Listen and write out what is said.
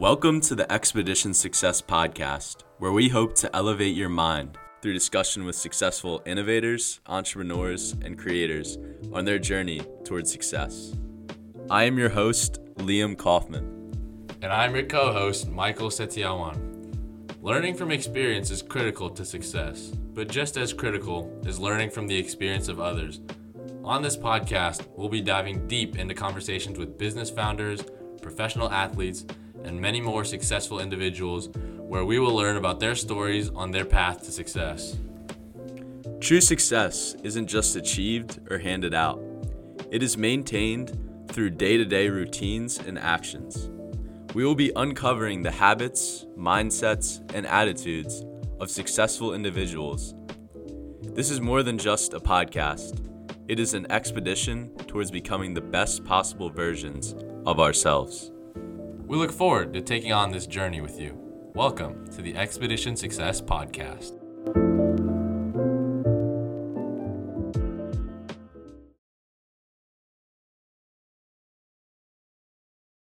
Welcome to the Expedition Success Podcast, where we hope to elevate your mind through discussion with successful innovators, entrepreneurs, and creators on their journey towards success. I am your host, Liam Kaufman. And I'm your co host, Michael Setiawan. Learning from experience is critical to success, but just as critical is learning from the experience of others. On this podcast, we'll be diving deep into conversations with business founders, professional athletes, and many more successful individuals where we will learn about their stories on their path to success. True success isn't just achieved or handed out, it is maintained through day to day routines and actions. We will be uncovering the habits, mindsets, and attitudes of successful individuals. This is more than just a podcast, it is an expedition towards becoming the best possible versions of ourselves. We look forward to taking on this journey with you. Welcome to the Expedition Success Podcast.